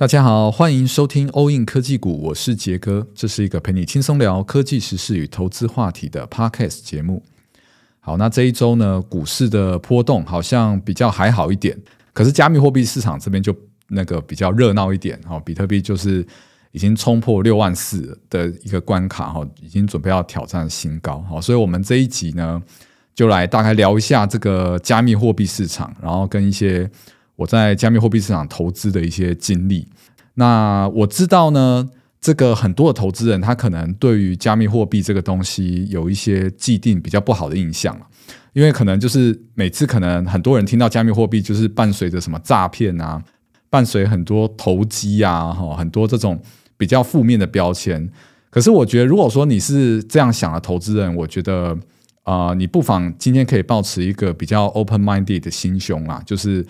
大家好，欢迎收听欧印科技股，我是杰哥，这是一个陪你轻松聊科技时事与投资话题的 Podcast 节目。好，那这一周呢，股市的波动好像比较还好一点，可是加密货币市场这边就那个比较热闹一点。哈，比特币就是已经冲破六万四的一个关卡，哈，已经准备要挑战新高。好，所以我们这一集呢，就来大概聊一下这个加密货币市场，然后跟一些。我在加密货币市场投资的一些经历，那我知道呢，这个很多的投资人他可能对于加密货币这个东西有一些既定比较不好的印象，因为可能就是每次可能很多人听到加密货币就是伴随着什么诈骗啊，伴随很多投机啊，哈，很多这种比较负面的标签。可是我觉得，如果说你是这样想的投资人，我觉得啊、你不妨今天可以抱持一个比较 open-minded 的心胸啊，就是。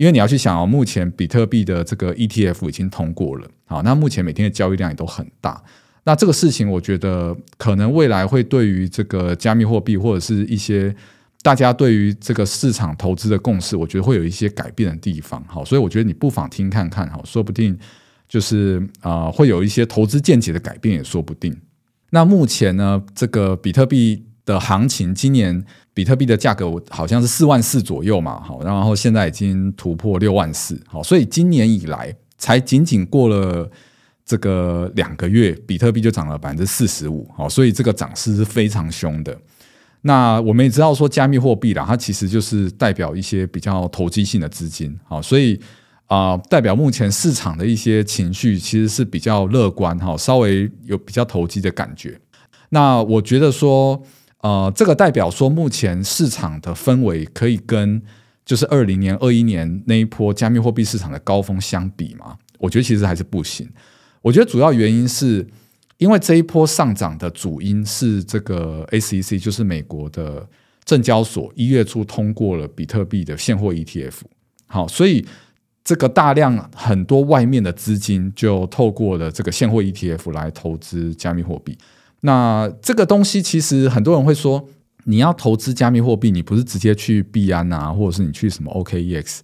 因为你要去想哦，目前比特币的这个 ETF 已经通过了，好，那目前每天的交易量也都很大。那这个事情，我觉得可能未来会对于这个加密货币或者是一些大家对于这个市场投资的共识，我觉得会有一些改变的地方。好，所以我觉得你不妨听看看，好，说不定就是啊、会有一些投资见解的改变也说不定。那目前呢，这个比特币的行情，今年。比特币的价格好像是四万四左右嘛，好，然后现在已经突破六万四，好，所以今年以来才仅仅过了这个两个月，比特币就涨了百分之四十五，好，所以这个涨势是非常凶的。那我们也知道说，加密货币啦，它其实就是代表一些比较投机性的资金，好，所以啊，代表目前市场的一些情绪其实是比较乐观，哈，稍微有比较投机的感觉。那我觉得说。呃，这个代表说，目前市场的氛围可以跟就是二零年、二一年那一波加密货币市场的高峰相比吗？我觉得其实还是不行。我觉得主要原因是因为这一波上涨的主因是这个 SEC，就是美国的证交所一月初通过了比特币的现货 ETF。好，所以这个大量很多外面的资金就透过了这个现货 ETF 来投资加密货币。那这个东西其实很多人会说，你要投资加密货币，你不是直接去币安啊，或者是你去什么 OKEX，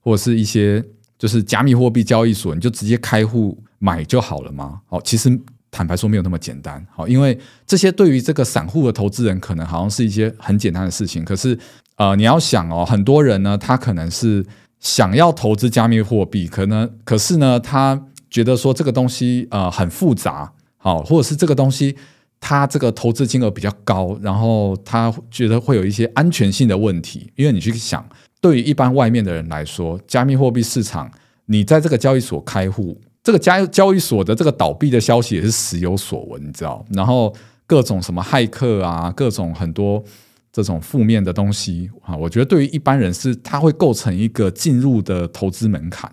或者是一些就是加密货币交易所，你就直接开户买就好了吗？好，其实坦白说没有那么简单。好，因为这些对于这个散户的投资人可能好像是一些很简单的事情，可是呃，你要想哦，很多人呢，他可能是想要投资加密货币，可能可是呢，他觉得说这个东西呃很复杂，好，或者是这个东西。他这个投资金额比较高，然后他觉得会有一些安全性的问题，因为你去想，对于一般外面的人来说，加密货币市场，你在这个交易所开户，这个交交易所的这个倒闭的消息也是时有所闻，你知道？然后各种什么骇客啊，各种很多这种负面的东西啊，我觉得对于一般人是，它会构成一个进入的投资门槛。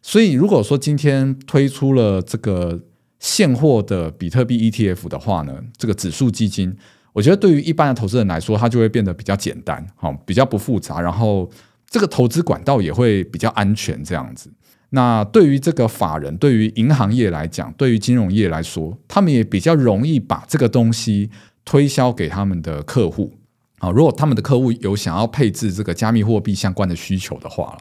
所以如果说今天推出了这个。现货的比特币 ETF 的话呢，这个指数基金，我觉得对于一般的投资人来说，它就会变得比较简单，好，比较不复杂，然后这个投资管道也会比较安全，这样子。那对于这个法人，对于银行业来讲，对于金融业来说，他们也比较容易把这个东西推销给他们的客户。啊，如果他们的客户有想要配置这个加密货币相关的需求的话，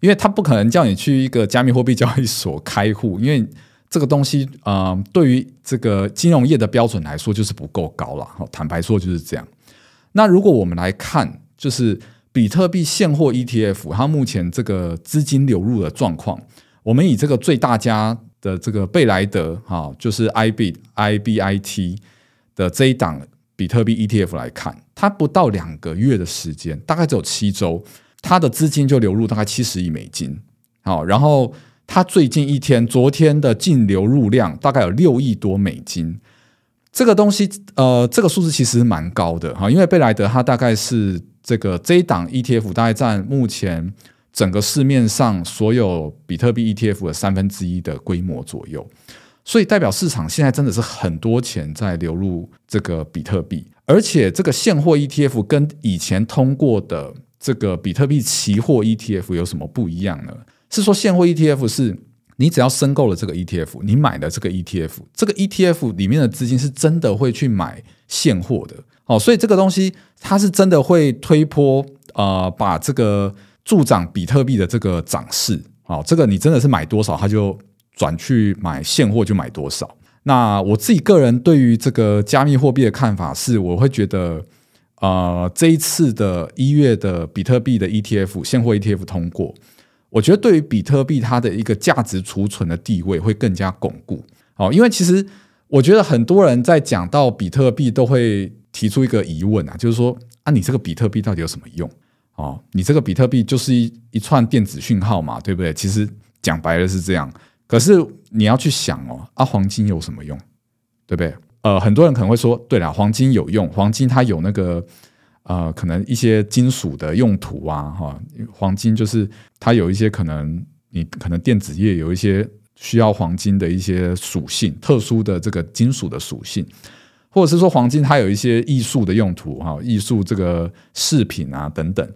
因为他不可能叫你去一个加密货币交易所开户，因为这个东西，呃，对于这个金融业的标准来说，就是不够高了。坦白说就是这样。那如果我们来看，就是比特币现货 ETF，它目前这个资金流入的状况，我们以这个最大家的这个贝莱德，哈，就是 IBIT IBIT 的这一档比特币 ETF 来看，它不到两个月的时间，大概只有七周，它的资金就流入大概七十亿美金。好，然后。它最近一天，昨天的净流入量大概有六亿多美金，这个东西，呃，这个数字其实蛮高的哈，因为贝莱德它大概是这个这一档 ETF 大概占目前整个市面上所有比特币 ETF 的三分之一的规模左右，所以代表市场现在真的是很多钱在流入这个比特币，而且这个现货 ETF 跟以前通过的这个比特币期货 ETF 有什么不一样呢？是说现货 ETF 是你只要申购了这个 ETF，你买的这个 ETF，这个 ETF 里面的资金是真的会去买现货的，哦，所以这个东西它是真的会推波，呃，把这个助长比特币的这个涨势，哦，这个你真的是买多少，它就转去买现货就买多少。那我自己个人对于这个加密货币的看法是，我会觉得，呃，这一次的一月的比特币的 ETF 现货 ETF 通过，我觉得对于比特币它的一个价值储存的地位会更加巩固。哦，因为其实我觉得很多人在讲到比特币都会提出一个疑问啊，就是说啊，你这个比特币到底有什么用？哦，你这个比特币就是一一串电子讯号嘛，对不对？其实讲白了是这样。可是你要去想哦，啊，黄金有什么用？对不对？呃，很多人可能会说，对了，黄金有用，黄金它有那个呃，可能一些金属的用途啊，哈，黄金就是它有一些可能，你可能电子业有一些需要黄金的一些属性，特殊的这个金属的属性。或者是说黄金它有一些艺术的用途哈，艺术这个饰品啊等等。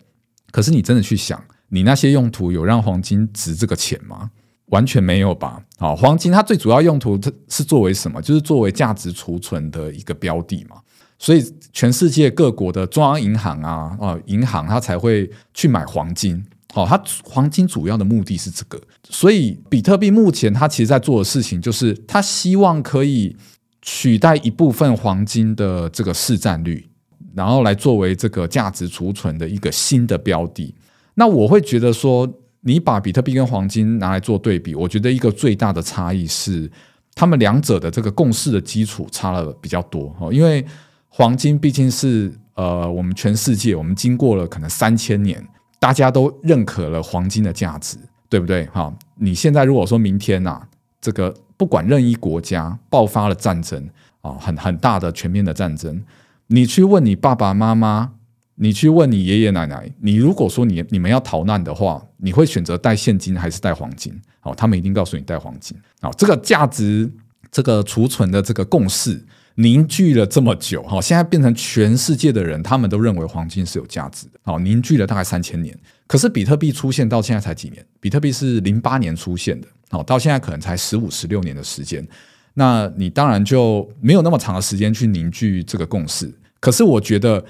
可是你真的去想，你那些用途有让黄金值这个钱吗？完全没有吧。好，黄金它最主要用途是作为什么？就是作为价值储存的一个标的嘛。所以全世界各国的中央银行啊啊银行它才会去买黄金。哦，它黄金主要的目的是这个。所以比特币目前它其实在做的事情就是，它希望可以。取代一部分黄金的这个市占率，然后来作为这个价值储存的一个新的标的。那我会觉得说，你把比特币跟黄金拿来做对比，我觉得一个最大的差异是，他们两者的这个共识的基础差了比较多哦。因为黄金毕竟是呃，我们全世界我们经过了可能三千年，大家都认可了黄金的价值，对不对？哈，你现在如果说明天呐，这个。不管任意国家爆发了战争啊，很很大的全面的战争，你去问你爸爸妈妈，你去问你爷爷奶奶，你如果说你你们要逃难的话，你会选择带现金还是带黄金？哦，他们一定告诉你带黄金。哦，这个价值这个储存的这个共识凝聚了这么久，哈，现在变成全世界的人他们都认为黄金是有价值的。好，凝聚了大概三千年，可是比特币出现到现在才几年？比特币是零八年出现的。好，到现在可能才十五、十六年的时间，那你当然就没有那么长的时间去凝聚这个共识。可是我觉得，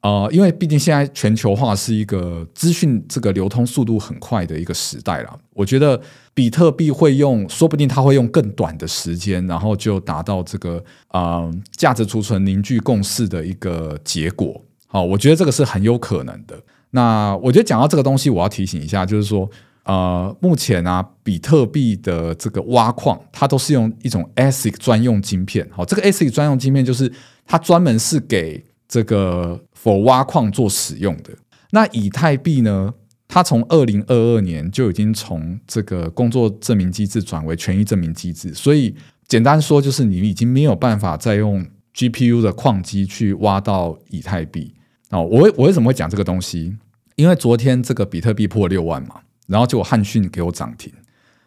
呃，因为毕竟现在全球化是一个资讯这个流通速度很快的一个时代了。我觉得比特币会用，说不定它会用更短的时间，然后就达到这个呃价值储存凝聚共识的一个结果。好，我觉得这个是很有可能的。那我觉得讲到这个东西，我要提醒一下，就是说。呃，目前啊，比特币的这个挖矿，它都是用一种 ASIC 专用晶片。好，这个 ASIC 专用晶片就是它专门是给这个否挖矿做使用的。那以太币呢，它从二零二二年就已经从这个工作证明机制转为权益证明机制，所以简单说就是你已经没有办法再用 GPU 的矿机去挖到以太币。哦，我我为什么会讲这个东西？因为昨天这个比特币破六万嘛。然后结果汉讯给我涨停，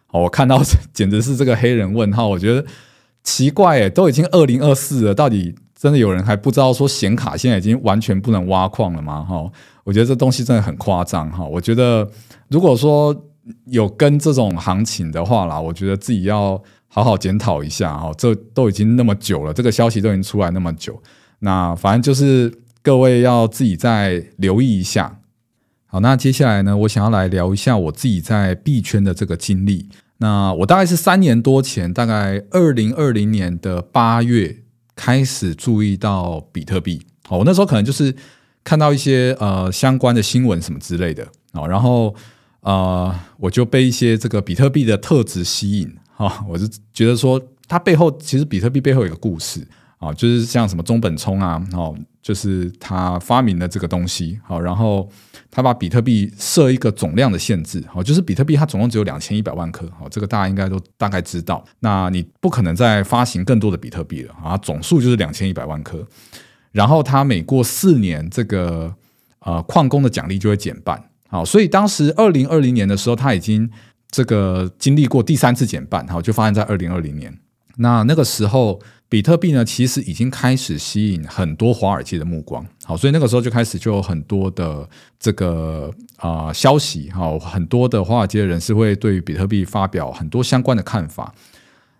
哦我看到简直是这个黑人问号，我觉得奇怪诶，都已经二零二四了，到底真的有人还不知道说显卡现在已经完全不能挖矿了吗？哈，我觉得这东西真的很夸张哈。我觉得如果说有跟这种行情的话啦，我觉得自己要好好检讨一下哈。这都已经那么久了，这个消息都已经出来那么久，那反正就是各位要自己再留意一下。好，那接下来呢，我想要来聊一下我自己在币圈的这个经历。那我大概是三年多前，大概二零二零年的八月开始注意到比特币。哦，我那时候可能就是看到一些呃相关的新闻什么之类的，哦，然后呃我就被一些这个比特币的特质吸引。哈，我就觉得说它背后其实比特币背后有个故事啊，就是像什么中本聪啊，哦，就是他发明的这个东西。好，然后。他把比特币设一个总量的限制，好，就是比特币它总共只有两千一百万颗，好，这个大家应该都大概知道。那你不可能再发行更多的比特币了啊，总数就是两千一百万颗。然后它每过四年，这个呃矿工的奖励就会减半，好，所以当时二零二零年的时候，他已经这个经历过第三次减半，好，就发生在二零二零年。那那个时候。比特币呢，其实已经开始吸引很多华尔街的目光，好，所以那个时候就开始就有很多的这个啊、消息，好，很多的华尔街的人士会对于比特币发表很多相关的看法。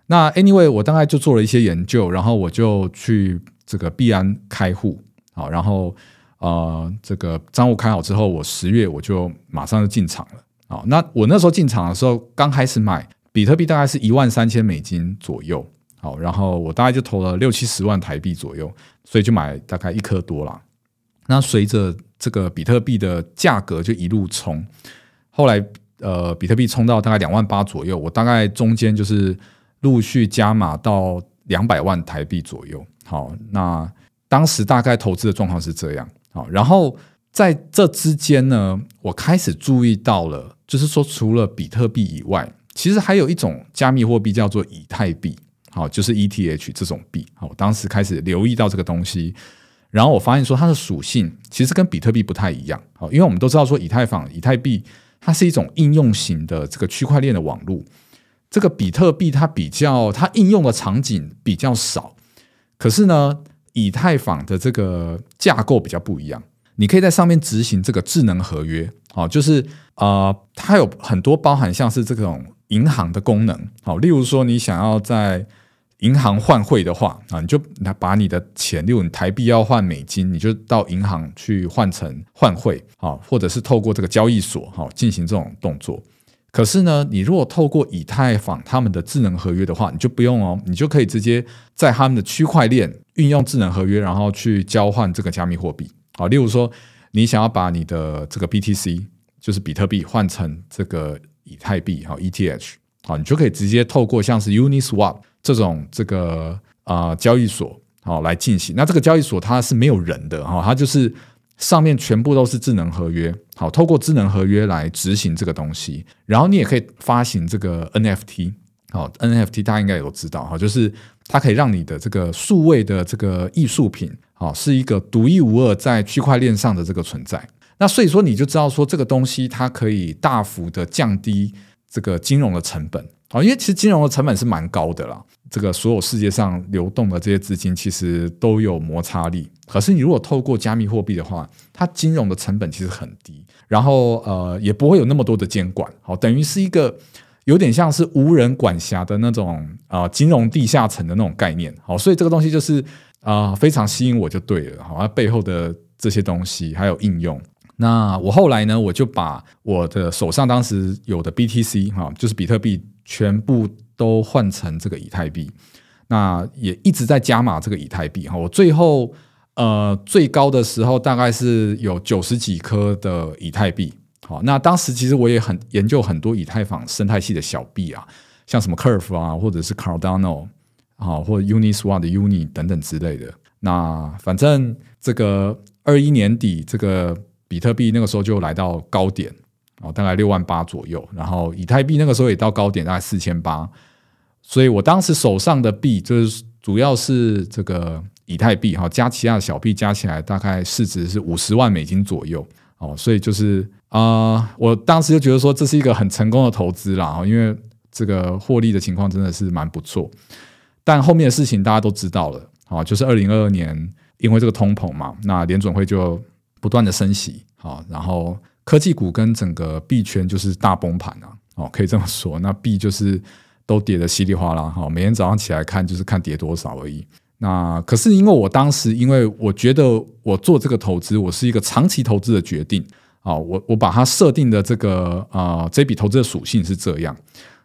那 anyway，我大概就做了一些研究，然后我就去这个币安开户，好，然后呃这个账户开好之后，我十月我就马上就进场了，好，那我那时候进场的时候，刚开始买比特币大概是一万三千美金左右，好，然后我大概就投了六七十万台币左右，所以就买大概一颗多啦。那随着这个比特币的价格就一路冲，后来呃，比特币冲到大概两万八左右，我大概中间就是陆续加码到两百万台币左右。好，那当时大概投资的状况是这样。好，然后在这之间呢，我开始注意到了，就是说除了比特币以外，其实还有一种加密货币叫做以太币。好，就是 ETH 这种币。好，我当时开始留意到这个东西。然后我发现说它的属性其实跟比特币不太一样，好，因为我们都知道说以太坊、以太币它是一种应用型的这个区块链的网络，这个比特币它比较它应用的场景比较少，可是呢，以太坊的这个架构比较不一样，你可以在上面执行这个智能合约，好，就是呃，它有很多包含像是这种银行的功能，好，例如说你想要在银行换汇的话啊，你就拿把你的钱，例如你台币要换美金，你就到银行去换成换汇啊，或者是透过这个交易所哈进行这种动作。可是呢，你如果透过以太坊他们的智能合约的话，你就不用哦，你就可以直接在他们的区块链运用智能合约，然后去交换这个加密货币啊。例如说，你想要把你的这个 BTC 就是比特币换成这个以太币哈 ETH 好，你就可以直接透过像是 Uniswap。这种这个啊、交易所好来进行，那这个交易所它是没有人的哈，它就是上面全部都是智能合约，好，透过智能合约来执行这个东西，然后你也可以发行这个 NFT，好，NFT 大家应该也都知道哈，就是它可以让你的这个数位的这个艺术品，好，是一个独一无二在区块链上的这个存在，那所以说你就知道说这个东西它可以大幅的降低这个金融的成本。好，因为其实金融的成本是蛮高的啦。这个所有世界上流动的这些资金其实都有摩擦力。可是你如果透过加密货币的话，它金融的成本其实很低，然后呃也不会有那么多的监管。好，等于是一个有点像是无人管辖的那种啊、金融地下层的那种概念。好，所以这个东西就是啊、非常吸引我就对了。好，它背后的这些东西还有应用。那我后来呢，我就把我的手上当时有的 BTC 哈，就是比特币。全部都换成这个以太币，那也一直在加码这个以太币哈。我最后呃最高的时候大概是有九十几颗的以太币。好，那当时其实我也很研究很多以太坊生态系的小币啊，像什么 Curve 啊，或者是 Cardano 啊，或者 Uniswap 的 Uni 等等之类的。那反正这个二一年底，这个比特币那个时候就来到高点。哦，大概六万八左右，然后以太币那个时候也到高点，大概四千八，所以我当时手上的币就是主要是这个以太币哈，加其他的小币加起来大概市值是五十万美金左右哦，所以就是啊、我当时就觉得说这是一个很成功的投资啦，因为这个获利的情况真的是蛮不错，但后面的事情大家都知道了啊，就是二零二二年因为这个通膨嘛，那联准会就不断的升息啊，然后。科技股跟整个币圈就是大崩盘啊，哦，可以这么说。那币就是都跌得稀里哗啦，哈，每天早上起来看就是看跌多少而已。那可是因为我当时，因为我觉得我做这个投资，我是一个长期投资的决定啊，我我把它设定的这个啊这笔投资的属性是这样。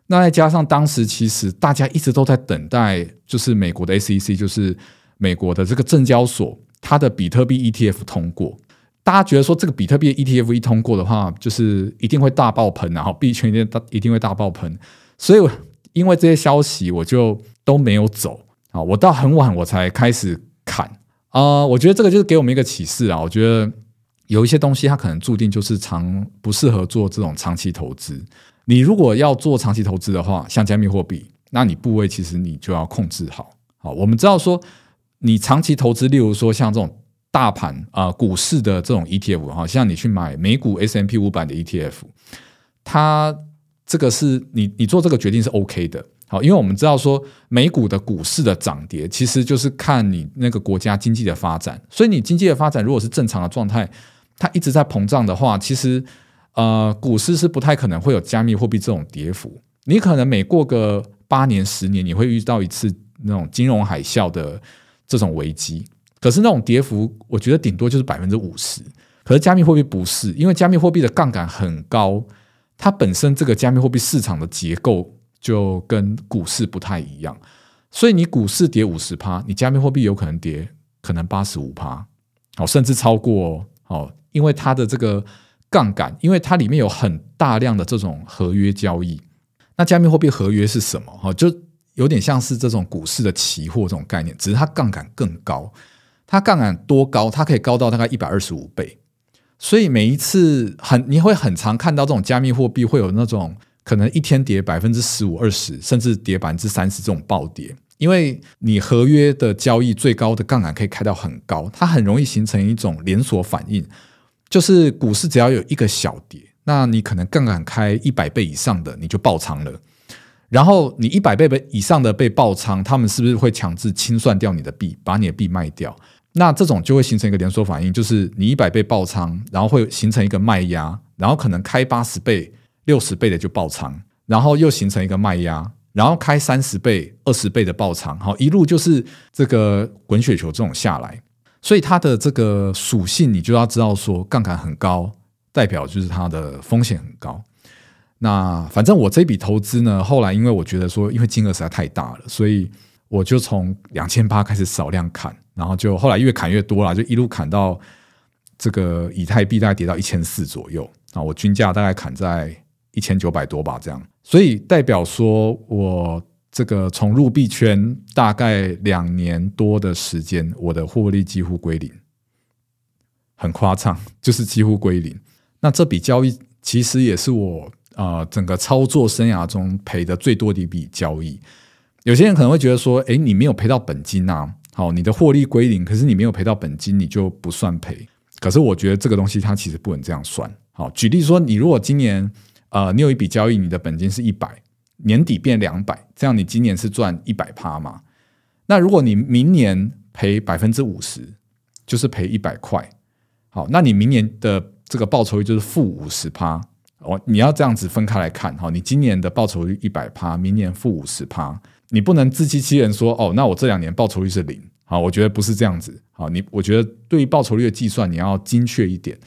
那再加上当时其实大家一直都在等待，就是美国的 SEC，就是美国的这个证交所，它的比特币 ETF 通过。大家觉得说这个比特币 ETF 一通过的话，就是一定会大爆喷，然后币圈一定大一定会大爆喷。所以因为这些消息，我就都没有走啊。我到很晚我才开始砍啊。我觉得这个就是给我们一个启示啊。我觉得有一些东西它可能注定就是长不适合做这种长期投资。你如果要做长期投资的话，像加密货币，那你部位其实你就要控制好。好，我们知道说你长期投资，例如说像这种。大盘啊，股市的这种 ETF 哈，像你去买美股 S M P 五百的 ETF，它这个是你你做这个决定是 OK 的，好，因为我们知道说美股的股市的涨跌其实就是看你那个国家经济的发展，所以你经济的发展如果是正常的状态，它一直在膨胀的话，其实呃股市是不太可能会有加密货币这种跌幅，你可能每过个八年十年，你会遇到一次那种金融海啸的这种危机。可是那种跌幅，我觉得顶多就是百分之五十。可是加密货币不是，因为加密货币的杠杆很高，它本身这个加密货币市场的结构就跟股市不太一样。所以你股市跌五十趴，你加密货币有可能跌可能八十五趴，哦，甚至超过哦，因为它的这个杠杆，因为它里面有很大量的这种合约交易。那加密货币合约是什么？哈，就有点像是这种股市的期货这种概念，只是它杠杆更高。它杠杆多高？它可以高到大概一百二十五倍。所以每一次很你会很常看到这种加密货币会有那种可能一天跌百分之十五、二十，甚至跌百分之三十这种暴跌。因为你合约的交易最高的杠杆可以开到很高，它很容易形成一种连锁反应，就是股市只要有一个小跌，那你可能杠杆开一百倍以上的你就爆仓了，然后你一百倍以上的被爆仓，他们是不是会强制清算掉你的币，把你的币卖掉？那这种就会形成一个连锁反应，就是你一百倍爆仓，然后会形成一个卖压，然后可能开八十倍、六十倍的就爆仓，然后又形成一个卖压。然后开三十倍、二十倍的爆仓，好，一路就是这个滚雪球这种下来，所以它的这个属性你就要知道说，杠杆很高，代表就是它的风险很高。那反正我这笔投资呢，后来因为我觉得说，因为金额实在太大了，所以我就从两千八开始少量砍，然后就后来越砍越多了，就一路砍到这个以太币大概跌到一千四左右啊，我均价大概砍在一千九百多吧，这样。所以代表说，我这个从入币圈大概两年多的时间，我的获利几乎归零，很夸张，就是几乎归零。那这笔交易其实也是我啊、整个操作生涯中赔的最多的一笔交易。有些人可能会觉得说，诶，你没有赔到本金啊，好，你的获利归零，可是你没有赔到本金，你就不算赔。可是我觉得这个东西它其实不能这样算。好，举例说，你如果今年呃，你有一笔交易，你的本金是一百，年底变两百，这样你今年是赚一百趴嘛？那如果你明年赔百分之五十，就是赔一百块。好，那你明年的这个报酬率就是负五十趴。哦，你要这样子分开来看，哈，你今年的报酬率一百趴，明年负五十趴，你不能自欺欺人说，哦，那我这两年报酬率是零。好，我觉得不是这样子。好，你我觉得对于报酬率的计算，你要精确一点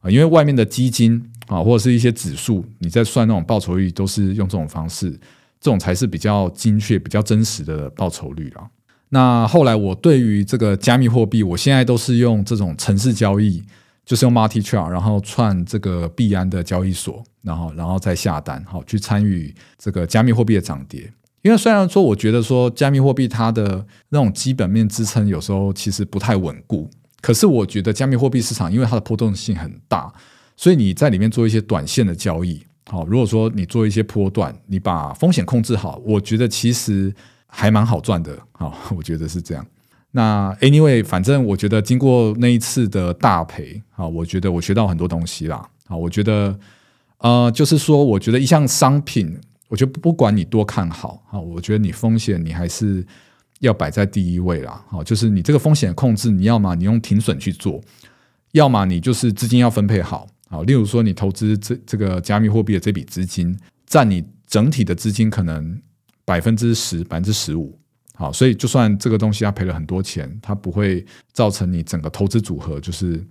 啊，因为外面的基金。啊，或者是一些指数，你在算那种报酬率，都是用这种方式，这种才是比较精确、比较真实的报酬率了。那后来我对于这个加密货币，我现在都是用这种城市交易，就是用 Multi Chain，然后串这个币安的交易所，然后然后再下单，好去参与这个加密货币的涨跌。因为虽然说，我觉得说加密货币它的那种基本面支撑有时候其实不太稳固，可是我觉得加密货币市场因为它的波动性很大。所以你在里面做一些短线的交易，好，如果说你做一些波段，你把风险控制好，我觉得其实还蛮好赚的，好，我觉得是这样。那 anyway，反正我觉得经过那一次的大赔，好，我觉得我学到很多东西啦，好，我觉得呃，就是说，我觉得一项商品，我觉得不管你多看好，好，我觉得你风险你还是要摆在第一位啦，好，就是你这个风险控制，你要么你用停损去做，要么你就是资金要分配好。好，例如说你投资这这个加密货币的这笔资金，占你整体的资金可能百分之十、百分之十五。好，所以就算这个东西它赔了很多钱，它不会造成你整个投资组合就是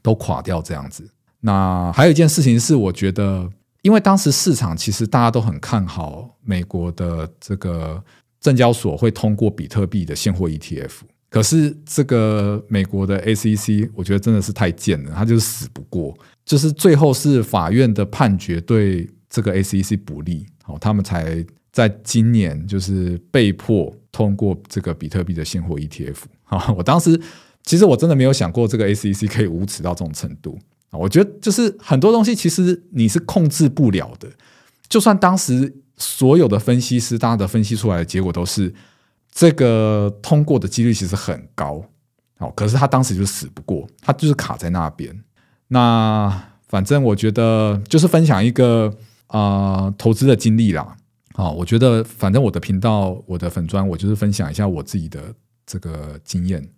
都垮掉这样子。那还有一件事情是，我觉得，因为当时市场其实大家都很看好美国的这个证交所会通过比特币的现货 ETF。可是这个美国的 ACC，我觉得真的是太贱了，他就是死不过，就是最后是法院的判决对这个 ACC 不利，好，他们才在今年就是被迫通过这个比特币的现货 ETF。好，我当时其实我真的没有想过这个 ACC 可以无耻到这种程度！我觉得就是很多东西其实你是控制不了的，就算当时所有的分析师大家的分析出来的结果都是。这个通过的几率其实很高，好，可是他当时就死不过，他就是卡在那边。那反正我觉得就是分享一个啊、投资的经历啦，好，我觉得反正我的频道我的粉砖，我就是分享一下我自己的这个经验。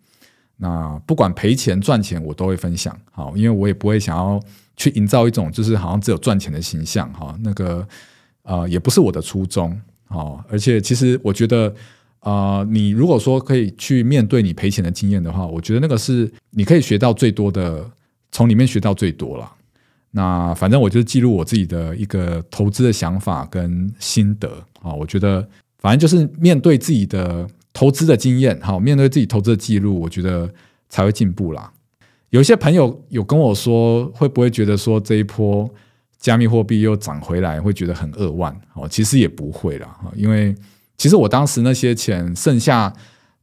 那不管赔钱赚钱，我都会分享，好，因为我也不会想要去营造一种就是好像只有赚钱的形象，哈，那个呃也不是我的初衷，好，而且其实我觉得。啊、你如果说可以去面对你赔钱的经验的话，我觉得那个是你可以学到最多的，从里面学到最多了。那反正我就记录我自己的一个投资的想法跟心得啊。我觉得反正就是面对自己的投资的经验，好，面对自己投资的记录，我觉得才会进步啦。有些朋友有跟我说，会不会觉得说这一波加密货币又涨回来，会觉得很扼腕？哦，其实也不会啦，因为其实我当时那些钱剩下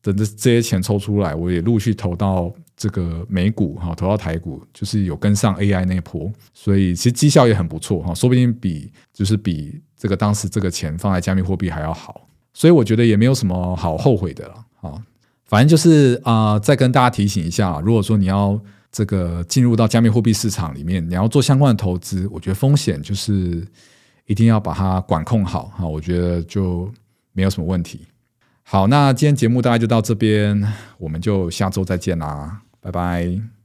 的这这些钱抽出来，我也陆续投到。这个美股哈，投到台股就是有跟上 AI 那一波，所以其实绩效也很不错哈，说不定比就是比这个当时这个钱放在加密货币还要好，所以我觉得也没有什么好后悔的了啊。反正就是啊，再跟大家提醒一下，如果说你要这个进入到加密货币市场里面，你要做相关的投资，我觉得风险就是一定要把它管控好哈，我觉得就没有什么问题。好，那今天节目大概就到这边，我们就下周再见啦。拜拜。